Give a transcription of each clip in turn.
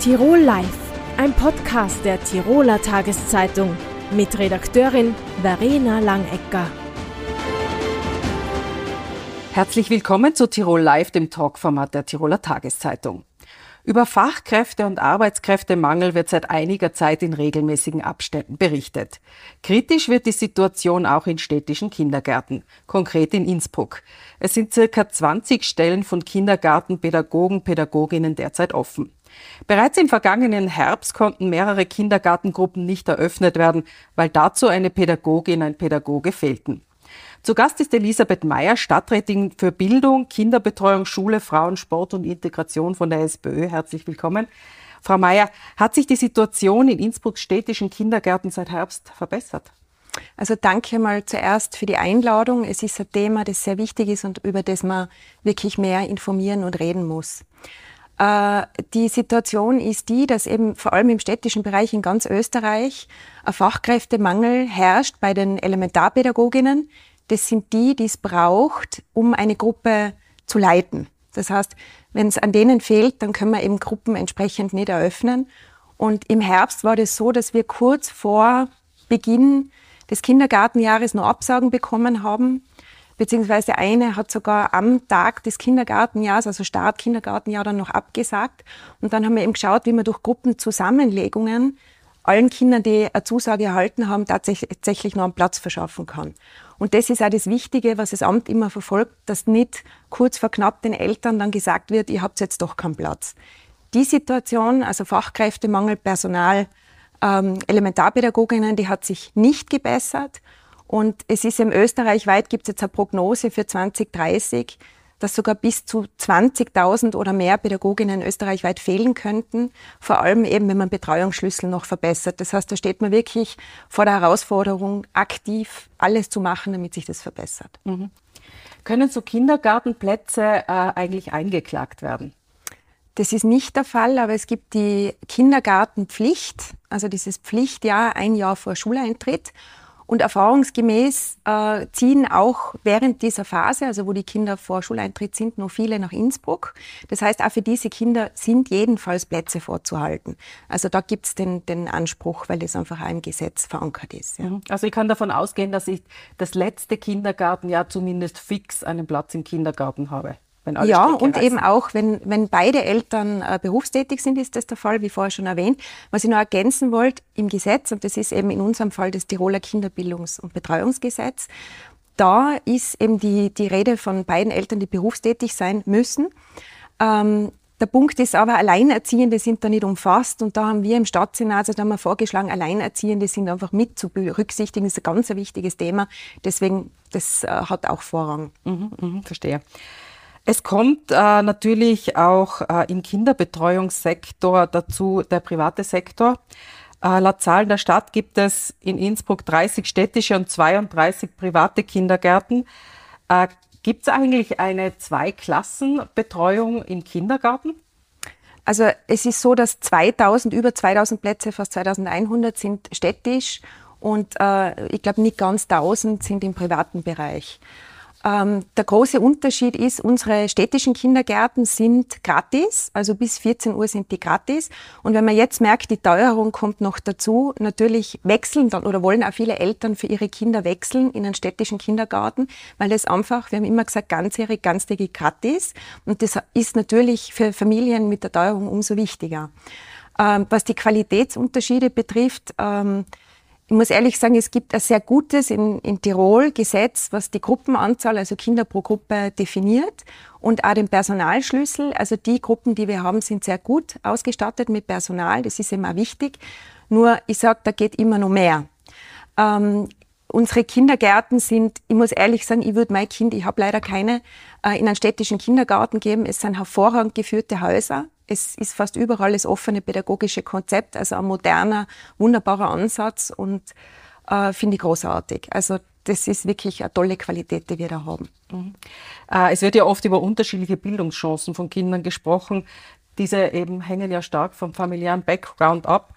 Tirol Live, ein Podcast der Tiroler Tageszeitung mit Redakteurin Verena Langecker. Herzlich willkommen zu Tirol Live, dem Talkformat der Tiroler Tageszeitung. Über Fachkräfte- und Arbeitskräftemangel wird seit einiger Zeit in regelmäßigen Abständen berichtet. Kritisch wird die Situation auch in städtischen Kindergärten, konkret in Innsbruck. Es sind circa 20 Stellen von Kindergartenpädagogen, Pädagoginnen derzeit offen. Bereits im vergangenen Herbst konnten mehrere Kindergartengruppen nicht eröffnet werden, weil dazu eine Pädagogin, ein Pädagoge fehlten. Zu Gast ist Elisabeth Meyer, Stadträtin für Bildung, Kinderbetreuung, Schule, Frauen, Sport und Integration von der SPÖ. Herzlich willkommen. Frau Meyer, hat sich die Situation in Innsbrucks städtischen Kindergärten seit Herbst verbessert? Also danke mal zuerst für die Einladung. Es ist ein Thema, das sehr wichtig ist und über das man wirklich mehr informieren und reden muss. Äh, die Situation ist die, dass eben vor allem im städtischen Bereich in ganz Österreich ein Fachkräftemangel herrscht bei den Elementarpädagoginnen. Das sind die, die es braucht, um eine Gruppe zu leiten. Das heißt, wenn es an denen fehlt, dann können wir eben Gruppen entsprechend nicht eröffnen. Und im Herbst war das so, dass wir kurz vor Beginn des Kindergartenjahres noch Absagen bekommen haben beziehungsweise eine hat sogar am Tag des Kindergartenjahres, also Start Kindergartenjahr, dann noch abgesagt. Und dann haben wir eben geschaut, wie wir durch Gruppenzusammenlegungen allen Kindern, die eine Zusage erhalten haben, tatsächlich noch einen Platz verschaffen kann. Und das ist auch das Wichtige, was das Amt immer verfolgt, dass nicht kurz vor knapp den Eltern dann gesagt wird, ihr habt jetzt doch keinen Platz. Die Situation, also Fachkräftemangel, Personal, ähm, Elementarpädagoginnen, die hat sich nicht gebessert. Und es ist im Österreich weit, gibt es jetzt eine Prognose für 2030, dass sogar bis zu 20.000 oder mehr Pädagoginnen österreichweit fehlen könnten. Vor allem eben, wenn man Betreuungsschlüssel noch verbessert. Das heißt, da steht man wirklich vor der Herausforderung, aktiv alles zu machen, damit sich das verbessert. Mhm. Können so Kindergartenplätze äh, eigentlich eingeklagt werden? Das ist nicht der Fall, aber es gibt die Kindergartenpflicht, also dieses Pflichtjahr ein Jahr vor Schuleintritt. Und erfahrungsgemäß äh, ziehen auch während dieser Phase, also wo die Kinder vor Schuleintritt sind, noch viele nach Innsbruck. Das heißt, auch für diese Kinder sind jedenfalls Plätze vorzuhalten. Also da gibt's den, den Anspruch, weil das einfach auch im Gesetz verankert ist. Ja. Mhm. Also ich kann davon ausgehen, dass ich das letzte Kindergartenjahr zumindest fix einen Platz im Kindergarten habe ja, und reißen. eben auch, wenn, wenn beide Eltern äh, berufstätig sind, ist das der Fall, wie vorher schon erwähnt. Was ich noch ergänzen wollte, im Gesetz, und das ist eben in unserem Fall das Tiroler Kinderbildungs- und Betreuungsgesetz, da ist eben die, die Rede von beiden Eltern, die berufstätig sein müssen. Ähm, der Punkt ist aber, Alleinerziehende sind da nicht umfasst und da haben wir im Stadtsenat, also da haben wir vorgeschlagen, Alleinerziehende sind einfach mit zu berücksichtigen. Das ist ein ganz wichtiges Thema. Deswegen, das äh, hat auch Vorrang. Mhm, mh, verstehe. Es kommt äh, natürlich auch äh, im Kinderbetreuungssektor dazu der private Sektor. Äh, laut Zahlen der Stadt gibt es in Innsbruck 30 städtische und 32 private Kindergärten. Äh, gibt es eigentlich eine Zweiklassenbetreuung im Kindergarten? Also es ist so, dass 2000, über 2000 Plätze, fast 2100 sind städtisch und äh, ich glaube nicht ganz 1000 sind im privaten Bereich. Ähm, der große Unterschied ist, unsere städtischen Kindergärten sind gratis, also bis 14 Uhr sind die gratis. Und wenn man jetzt merkt, die Teuerung kommt noch dazu, natürlich wechseln dann oder wollen auch viele Eltern für ihre Kinder wechseln in einen städtischen Kindergarten, weil das einfach, wir haben immer gesagt, ganzjährig, ganztägig gratis. Und das ist natürlich für Familien mit der Teuerung umso wichtiger. Ähm, was die Qualitätsunterschiede betrifft, ähm, ich muss ehrlich sagen, es gibt ein sehr gutes in, in Tirol Gesetz, was die Gruppenanzahl, also Kinder pro Gruppe definiert und auch den Personalschlüssel. Also die Gruppen, die wir haben, sind sehr gut ausgestattet mit Personal. Das ist immer wichtig. Nur, ich sage, da geht immer noch mehr. Ähm, unsere Kindergärten sind, ich muss ehrlich sagen, ich würde mein Kind, ich habe leider keine, äh, in einen städtischen Kindergarten geben. Es sind hervorragend geführte Häuser es ist fast überall das offene pädagogische Konzept, also ein moderner, wunderbarer Ansatz und äh, finde ich großartig. Also das ist wirklich eine tolle Qualität, die wir da haben. Mhm. Äh, es wird ja oft über unterschiedliche Bildungschancen von Kindern gesprochen. Diese eben hängen ja stark vom familiären Background ab,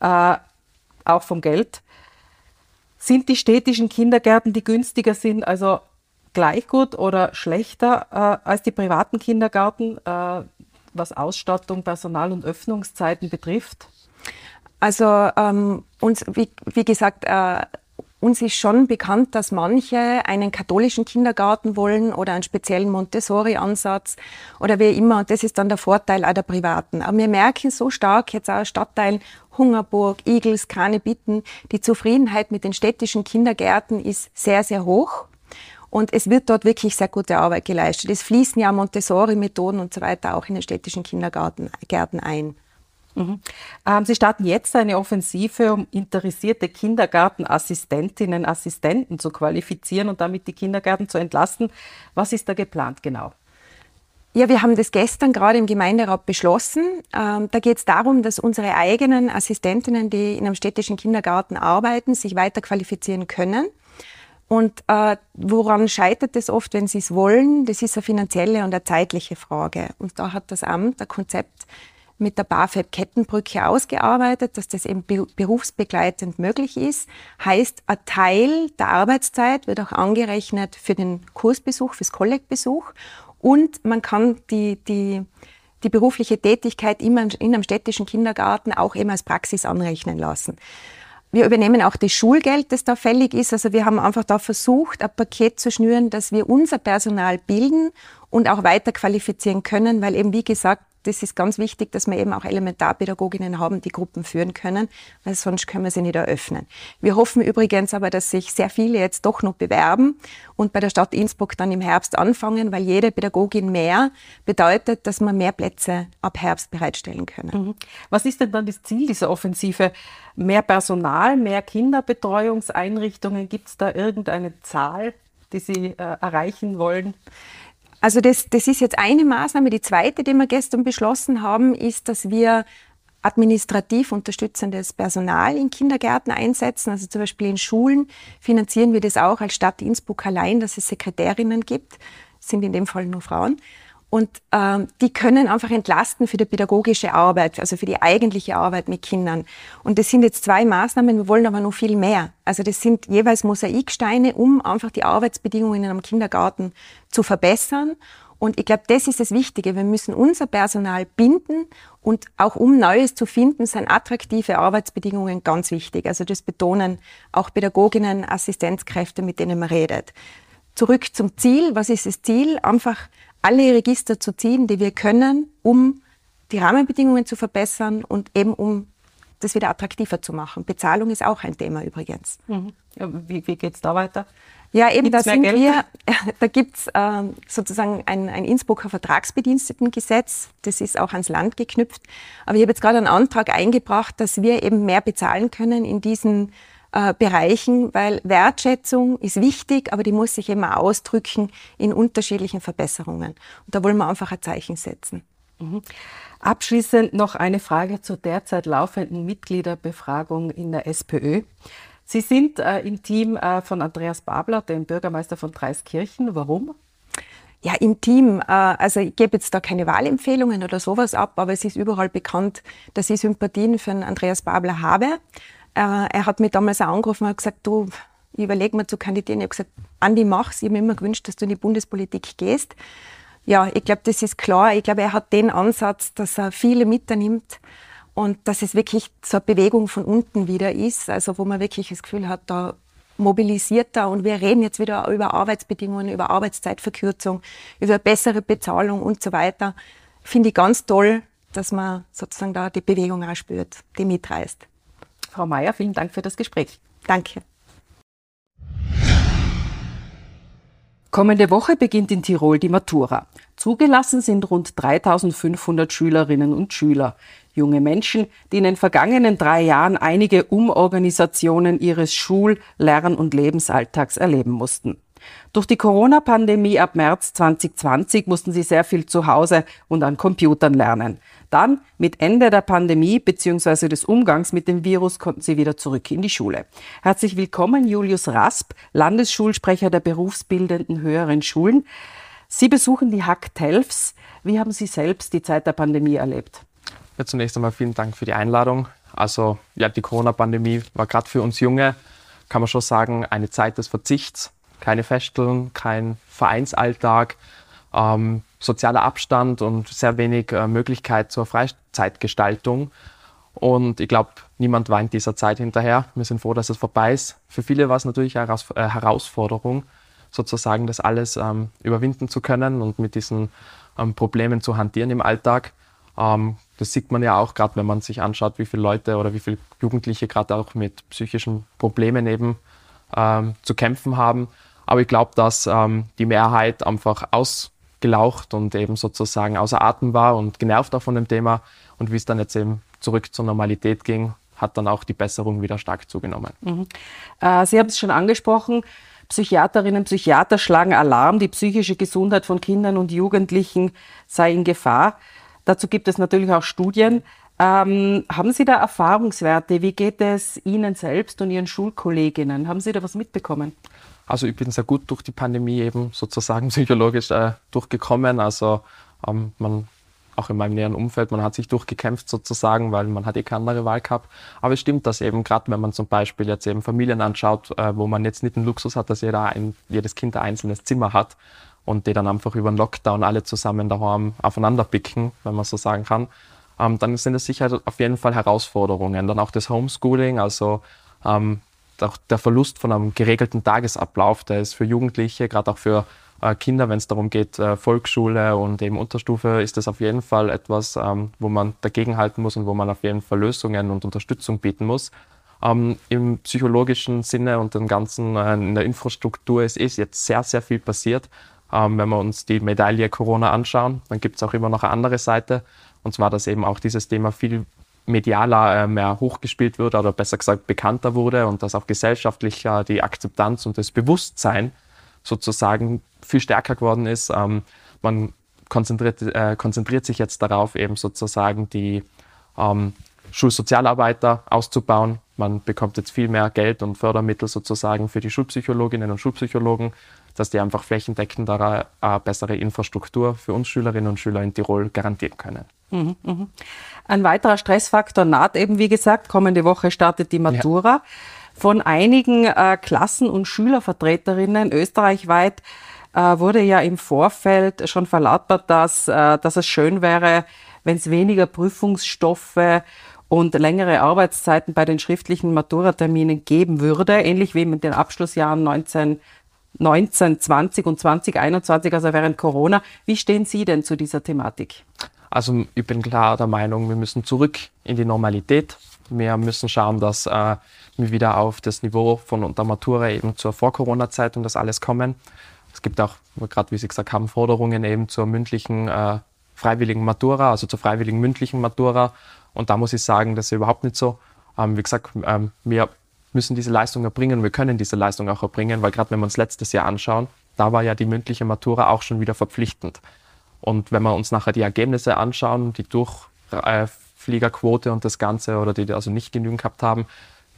äh, auch vom Geld. Sind die städtischen Kindergärten, die günstiger sind, also gleich gut oder schlechter äh, als die privaten Kindergärten? Äh, was Ausstattung, Personal und Öffnungszeiten betrifft? Also ähm, uns, wie, wie gesagt, äh, uns ist schon bekannt, dass manche einen katholischen Kindergarten wollen oder einen speziellen Montessori-Ansatz oder wie immer. Und das ist dann der Vorteil auch der privaten. Aber wir merken so stark jetzt auch Stadtteilen Hungerburg, Igels, Kranebitten, die Zufriedenheit mit den städtischen Kindergärten ist sehr, sehr hoch. Und es wird dort wirklich sehr gute Arbeit geleistet. Es fließen ja Montessori-Methoden und so weiter auch in den städtischen Kindergärten ein. Mhm. Ähm, Sie starten jetzt eine Offensive, um interessierte Kindergartenassistentinnen, Assistenten zu qualifizieren und damit die Kindergärten zu entlasten. Was ist da geplant genau? Ja, wir haben das gestern gerade im Gemeinderat beschlossen. Ähm, da geht es darum, dass unsere eigenen Assistentinnen, die in einem städtischen Kindergarten arbeiten, sich weiter qualifizieren können. Und äh, woran scheitert es oft, wenn sie es wollen? Das ist eine finanzielle und eine zeitliche Frage. Und da hat das Amt ein Konzept mit der BAföG-Kettenbrücke ausgearbeitet, dass das eben berufsbegleitend möglich ist. Heißt, ein Teil der Arbeitszeit wird auch angerechnet für den Kursbesuch, fürs Kollegbesuch und man kann die, die, die berufliche Tätigkeit in einem städtischen Kindergarten auch eben als Praxis anrechnen lassen. Wir übernehmen auch das Schulgeld, das da fällig ist. Also wir haben einfach da versucht, ein Paket zu schnüren, dass wir unser Personal bilden und auch weiter qualifizieren können, weil eben, wie gesagt, das ist ganz wichtig, dass wir eben auch Elementarpädagoginnen haben, die Gruppen führen können, weil sonst können wir sie nicht eröffnen. Wir hoffen übrigens aber, dass sich sehr viele jetzt doch noch bewerben und bei der Stadt Innsbruck dann im Herbst anfangen, weil jede Pädagogin mehr bedeutet, dass wir mehr Plätze ab Herbst bereitstellen können. Mhm. Was ist denn dann das Ziel dieser Offensive? Mehr Personal, mehr Kinderbetreuungseinrichtungen? Gibt es da irgendeine Zahl, die Sie äh, erreichen wollen? Also das, das ist jetzt eine Maßnahme. Die zweite, die wir gestern beschlossen haben, ist, dass wir administrativ unterstützendes Personal in Kindergärten einsetzen. Also zum Beispiel in Schulen finanzieren wir das auch als Stadt Innsbruck allein, dass es Sekretärinnen gibt. Das sind in dem Fall nur Frauen. Und ähm, die können einfach entlasten für die pädagogische Arbeit, also für die eigentliche Arbeit mit Kindern. Und das sind jetzt zwei Maßnahmen, wir wollen aber noch viel mehr. Also das sind jeweils Mosaiksteine, um einfach die Arbeitsbedingungen in einem Kindergarten zu verbessern. Und ich glaube, das ist das Wichtige. Wir müssen unser Personal binden und auch um Neues zu finden, sind attraktive Arbeitsbedingungen ganz wichtig. Also das betonen auch Pädagoginnen, Assistenzkräfte, mit denen man redet. Zurück zum Ziel. Was ist das Ziel? Einfach alle Register zu ziehen, die wir können, um die Rahmenbedingungen zu verbessern und eben um das wieder attraktiver zu machen. Bezahlung ist auch ein Thema übrigens. Mhm. Ja, wie wie geht es da weiter? Ja, eben da sind Geld? wir, da gibt's äh, sozusagen ein, ein Innsbrucker Vertragsbedienstetengesetz, das ist auch ans Land geknüpft. Aber ich habe jetzt gerade einen Antrag eingebracht, dass wir eben mehr bezahlen können in diesen äh, Bereichen, weil Wertschätzung ist wichtig, aber die muss sich immer ausdrücken in unterschiedlichen Verbesserungen. Und da wollen wir einfach ein Zeichen setzen. Mhm. Abschließend noch eine Frage zur derzeit laufenden Mitgliederbefragung in der SPÖ. Sie sind äh, im Team äh, von Andreas Babler, dem Bürgermeister von Dreiskirchen. Warum? Ja, im Team. Äh, also ich gebe jetzt da keine Wahlempfehlungen oder sowas ab, aber es ist überall bekannt, dass ich Sympathien für Andreas Babler habe. Äh, er hat mich damals auch angerufen und hat gesagt, du, ich überlege mir zu kandidieren. Ich habe gesagt, Andi, mach's. Ich habe mir immer gewünscht, dass du in die Bundespolitik gehst. Ja, ich glaube, das ist klar. Ich glaube, er hat den Ansatz, dass er viele mitnimmt und dass es wirklich so eine Bewegung von unten wieder ist, also wo man wirklich das Gefühl hat, da mobilisiert er und wir reden jetzt wieder über Arbeitsbedingungen, über Arbeitszeitverkürzung, über bessere Bezahlung und so weiter. Finde ich ganz toll, dass man sozusagen da die Bewegung auch spürt, die mitreißt. Frau Mayer, vielen Dank für das Gespräch. Danke. Kommende Woche beginnt in Tirol die Matura. Zugelassen sind rund 3500 Schülerinnen und Schüler. Junge Menschen, die in den vergangenen drei Jahren einige Umorganisationen ihres Schul-, Lern- und Lebensalltags erleben mussten. Durch die Corona-Pandemie ab März 2020 mussten sie sehr viel zu Hause und an Computern lernen. Dann, mit Ende der Pandemie bzw. des Umgangs mit dem Virus, konnten sie wieder zurück in die Schule. Herzlich willkommen, Julius Rasp, Landesschulsprecher der berufsbildenden höheren Schulen. Sie besuchen die Hack Telfs. Wie haben Sie selbst die Zeit der Pandemie erlebt? Ja, zunächst einmal vielen Dank für die Einladung. Also ja, die Corona-Pandemie war gerade für uns Junge, kann man schon sagen, eine Zeit des Verzichts keine Festeln, kein Vereinsalltag. ähm, sozialer Abstand und sehr wenig äh, Möglichkeit zur Freizeitgestaltung. Und ich glaube, niemand weint dieser Zeit hinterher. Wir sind froh, dass es vorbei ist. Für viele war es natürlich eine äh, Herausforderung, sozusagen das alles ähm, überwinden zu können und mit diesen ähm, Problemen zu hantieren im Alltag. Ähm, das sieht man ja auch gerade, wenn man sich anschaut, wie viele Leute oder wie viele Jugendliche gerade auch mit psychischen Problemen eben ähm, zu kämpfen haben. Aber ich glaube, dass ähm, die Mehrheit einfach ausgelaucht und eben sozusagen außer Atem war und genervt auch von dem Thema. Und wie es dann jetzt eben zurück zur Normalität ging, hat dann auch die Besserung wieder stark zugenommen. Mhm. Äh, Sie haben es schon angesprochen. Psychiaterinnen und Psychiater schlagen Alarm, die psychische Gesundheit von Kindern und Jugendlichen sei in Gefahr. Dazu gibt es natürlich auch Studien. Ähm, haben Sie da Erfahrungswerte? Wie geht es Ihnen selbst und Ihren Schulkolleginnen? Haben Sie da was mitbekommen? Also ich bin sehr gut durch die Pandemie eben sozusagen psychologisch äh, durchgekommen. Also ähm, man auch in meinem näheren Umfeld, man hat sich durchgekämpft sozusagen, weil man hat eh keine andere Wahl gehabt. Aber es stimmt, dass eben gerade, wenn man zum Beispiel jetzt eben Familien anschaut, äh, wo man jetzt nicht den Luxus hat, dass jeder ein, jedes Kind ein einzelnes Zimmer hat und die dann einfach über den Lockdown alle zusammen daheim aufeinander picken, wenn man so sagen kann, ähm, dann sind es sicher auf jeden Fall Herausforderungen. Dann auch das Homeschooling, also ähm, auch der Verlust von einem geregelten Tagesablauf, der ist für Jugendliche, gerade auch für äh, Kinder, wenn es darum geht, äh, Volksschule und eben Unterstufe, ist das auf jeden Fall etwas, ähm, wo man dagegenhalten muss und wo man auf jeden Fall Lösungen und Unterstützung bieten muss. Ähm, Im psychologischen Sinne und den ganzen, äh, in der Infrastruktur ist, ist jetzt sehr, sehr viel passiert. Ähm, wenn wir uns die Medaille Corona anschauen, dann gibt es auch immer noch eine andere Seite. Und zwar, dass eben auch dieses Thema viel medialer äh, mehr hochgespielt wird oder besser gesagt bekannter wurde und dass auch gesellschaftlich äh, die Akzeptanz und das Bewusstsein sozusagen viel stärker geworden ist. Ähm, man konzentriert, äh, konzentriert sich jetzt darauf, eben sozusagen die ähm, Schulsozialarbeiter auszubauen. Man bekommt jetzt viel mehr Geld und Fördermittel sozusagen für die Schulpsychologinnen und Schulpsychologen, dass die einfach flächendeckend eine bessere Infrastruktur für uns Schülerinnen und Schüler in Tirol garantieren können. Mhm, mh. Ein weiterer Stressfaktor naht eben, wie gesagt, kommende Woche startet die Matura. Ja. Von einigen äh, Klassen- und Schülervertreterinnen österreichweit äh, wurde ja im Vorfeld schon verlautbart, dass, äh, dass es schön wäre, wenn es weniger Prüfungsstoffe und längere Arbeitszeiten bei den schriftlichen Maturaterminen geben würde, ähnlich wie mit den Abschlussjahren 19, 19, 20 und 2021, also während Corona. Wie stehen Sie denn zu dieser Thematik? Also ich bin klar der Meinung, wir müssen zurück in die Normalität. Wir müssen schauen, dass äh, wir wieder auf das Niveau von der Matura eben zur Vor-Corona-Zeit und das alles kommen. Es gibt auch, gerade wie Sie gesagt haben, Forderungen eben zur mündlichen äh, freiwilligen Matura, also zur freiwilligen mündlichen Matura. Und da muss ich sagen, das ist überhaupt nicht so. Ähm, wie gesagt, ähm, wir müssen diese Leistung erbringen, wir können diese Leistung auch erbringen, weil gerade wenn wir uns letztes Jahr anschauen, da war ja die mündliche Matura auch schon wieder verpflichtend. Und wenn wir uns nachher die Ergebnisse anschauen, die Durchfliegerquote und das Ganze oder die also nicht genügend gehabt haben,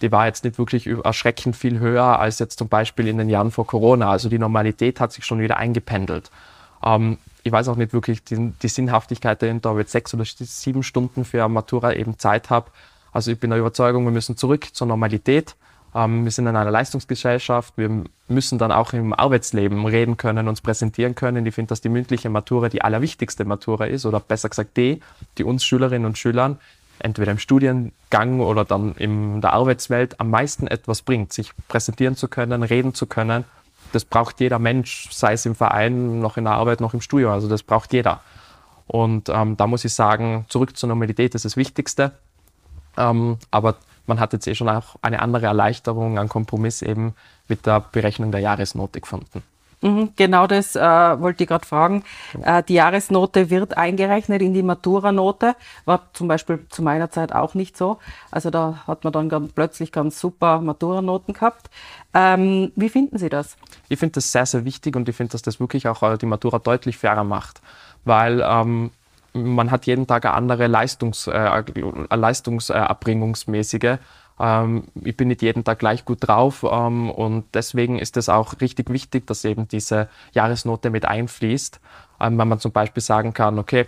die war jetzt nicht wirklich erschreckend viel höher als jetzt zum Beispiel in den Jahren vor Corona. Also die Normalität hat sich schon wieder eingependelt. Ähm, ich weiß auch nicht wirklich die, die Sinnhaftigkeit dahinter, ob ich jetzt sechs oder sieben Stunden für Matura eben Zeit habe. Also ich bin der Überzeugung, wir müssen zurück zur Normalität. Ähm, wir sind in einer Leistungsgesellschaft. Wir müssen dann auch im Arbeitsleben reden können, uns präsentieren können. Ich finde, dass die mündliche Matura die allerwichtigste Matura ist oder besser gesagt die, die uns Schülerinnen und Schülern entweder im Studiengang oder dann in der Arbeitswelt am meisten etwas bringt, sich präsentieren zu können, reden zu können. Das braucht jeder Mensch, sei es im Verein, noch in der Arbeit, noch im Studio. Also das braucht jeder. Und ähm, da muss ich sagen, zurück zur Normalität ist das Wichtigste. Ähm, aber man hat jetzt eh schon auch eine andere Erleichterung, einen Kompromiss eben mit der Berechnung der Jahresnote gefunden. Mhm, genau das äh, wollte ich gerade fragen. Genau. Äh, die Jahresnote wird eingerechnet in die Matura-Note. War zum Beispiel zu meiner Zeit auch nicht so. Also da hat man dann ganz, plötzlich ganz super Matura-Noten gehabt. Ähm, wie finden Sie das? Ich finde das sehr, sehr wichtig und ich finde, dass das wirklich auch äh, die Matura deutlich fairer macht. Weil ähm, man hat jeden Tag eine andere Leistungs, äh, Leistungserbringungsmäßige. Ähm, ich bin nicht jeden Tag gleich gut drauf ähm, und deswegen ist es auch richtig wichtig, dass eben diese Jahresnote mit einfließt. Ähm, wenn man zum Beispiel sagen kann, okay,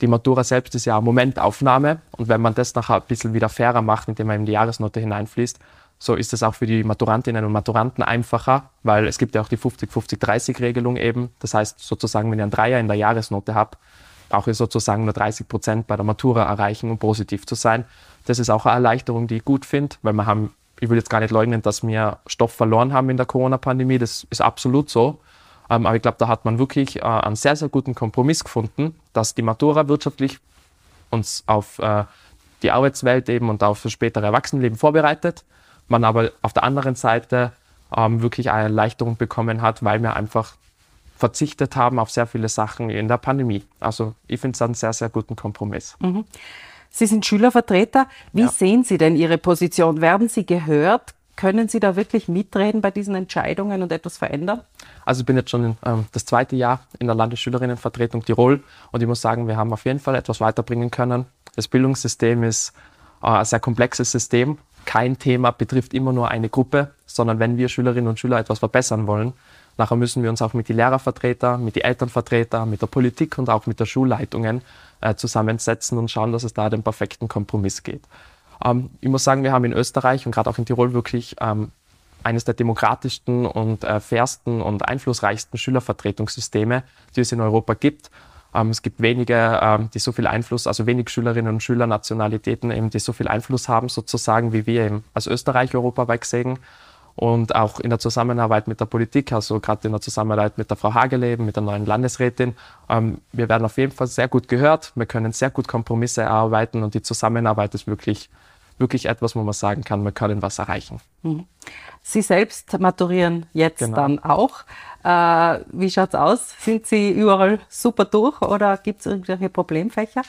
die Matura selbst ist ja eine Momentaufnahme und wenn man das nachher ein bisschen wieder fairer macht, indem man eben die Jahresnote hineinfließt, so ist es auch für die Maturantinnen und Maturanten einfacher, weil es gibt ja auch die 50-50-30-Regelung eben. Das heißt sozusagen, wenn ich einen Dreier in der Jahresnote habe, brauche ich sozusagen nur 30 Prozent bei der Matura erreichen, um positiv zu sein. Das ist auch eine Erleichterung, die ich gut finde, weil wir haben, ich will jetzt gar nicht leugnen, dass wir Stoff verloren haben in der Corona-Pandemie. Das ist absolut so. Ähm, aber ich glaube, da hat man wirklich äh, einen sehr, sehr guten Kompromiss gefunden, dass die Matura wirtschaftlich uns auf äh, die Arbeitswelt eben und auf das spätere Erwachsenenleben vorbereitet. Man aber auf der anderen Seite ähm, wirklich eine Erleichterung bekommen hat, weil wir einfach verzichtet haben auf sehr viele Sachen in der Pandemie. Also ich finde es einen sehr, sehr guten Kompromiss. Mhm. Sie sind Schülervertreter. Wie ja. sehen Sie denn Ihre Position? Werden Sie gehört? Können Sie da wirklich mitreden bei diesen Entscheidungen und etwas verändern? Also ich bin jetzt schon ähm, das zweite Jahr in der Landesschülerinnenvertretung Tirol und ich muss sagen, wir haben auf jeden Fall etwas weiterbringen können. Das Bildungssystem ist äh, ein sehr komplexes System. Kein Thema betrifft immer nur eine Gruppe, sondern wenn wir Schülerinnen und Schüler etwas verbessern wollen, nachher müssen wir uns auch mit den Lehrervertretern, mit den Elternvertretern, mit der Politik und auch mit der Schulleitungen äh, zusammensetzen und schauen, dass es da den perfekten Kompromiss geht. Ähm, ich muss sagen, wir haben in Österreich und gerade auch in Tirol wirklich ähm, eines der demokratischsten und äh, fairsten und einflussreichsten Schülervertretungssysteme, die es in Europa gibt. Ähm, es gibt wenige, ähm, die so viel Einfluss, also wenig Schülerinnen und Schüler, Nationalitäten eben, die so viel Einfluss haben, sozusagen, wie wir eben als Österreich europaweit gesehen. Und auch in der Zusammenarbeit mit der Politik, also gerade in der Zusammenarbeit mit der Frau Hageleben, mit der neuen Landesrätin. Ähm, wir werden auf jeden Fall sehr gut gehört. Wir können sehr gut Kompromisse erarbeiten und die Zusammenarbeit ist wirklich, wirklich etwas, wo man sagen kann, wir können was erreichen. Mhm. Sie selbst maturieren jetzt genau. dann auch. Äh, wie schaut's aus? Sind Sie überall super durch oder gibt es irgendwelche Problemfächer?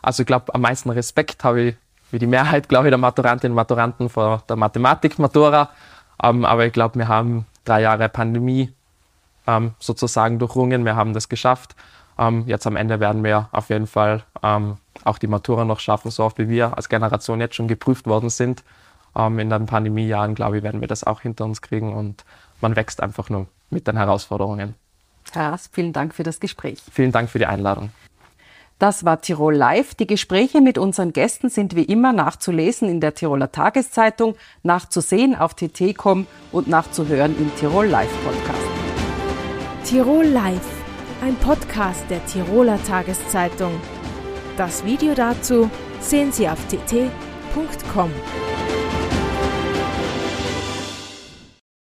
Also ich glaube, am meisten Respekt habe ich, wie die Mehrheit, glaube ich, der Maturantinnen und Maturanten vor der Mathematik-Matura. Ähm, aber ich glaube, wir haben drei Jahre Pandemie ähm, sozusagen durchrungen. Wir haben das geschafft. Ähm, jetzt am Ende werden wir auf jeden Fall ähm, auch die Matura noch schaffen, so oft wie wir als Generation jetzt schon geprüft worden sind. Ähm, in den Pandemiejahren, glaube ich, werden wir das auch hinter uns kriegen und man wächst einfach nur mit den Herausforderungen. Herr Rast, vielen Dank für das Gespräch. Vielen Dank für die Einladung. Das war Tirol Live. Die Gespräche mit unseren Gästen sind wie immer nachzulesen in der Tiroler Tageszeitung, nachzusehen auf tt.com und nachzuhören im Tirol Live Podcast. Tirol Live, ein Podcast der Tiroler Tageszeitung. Das Video dazu sehen Sie auf tt.com.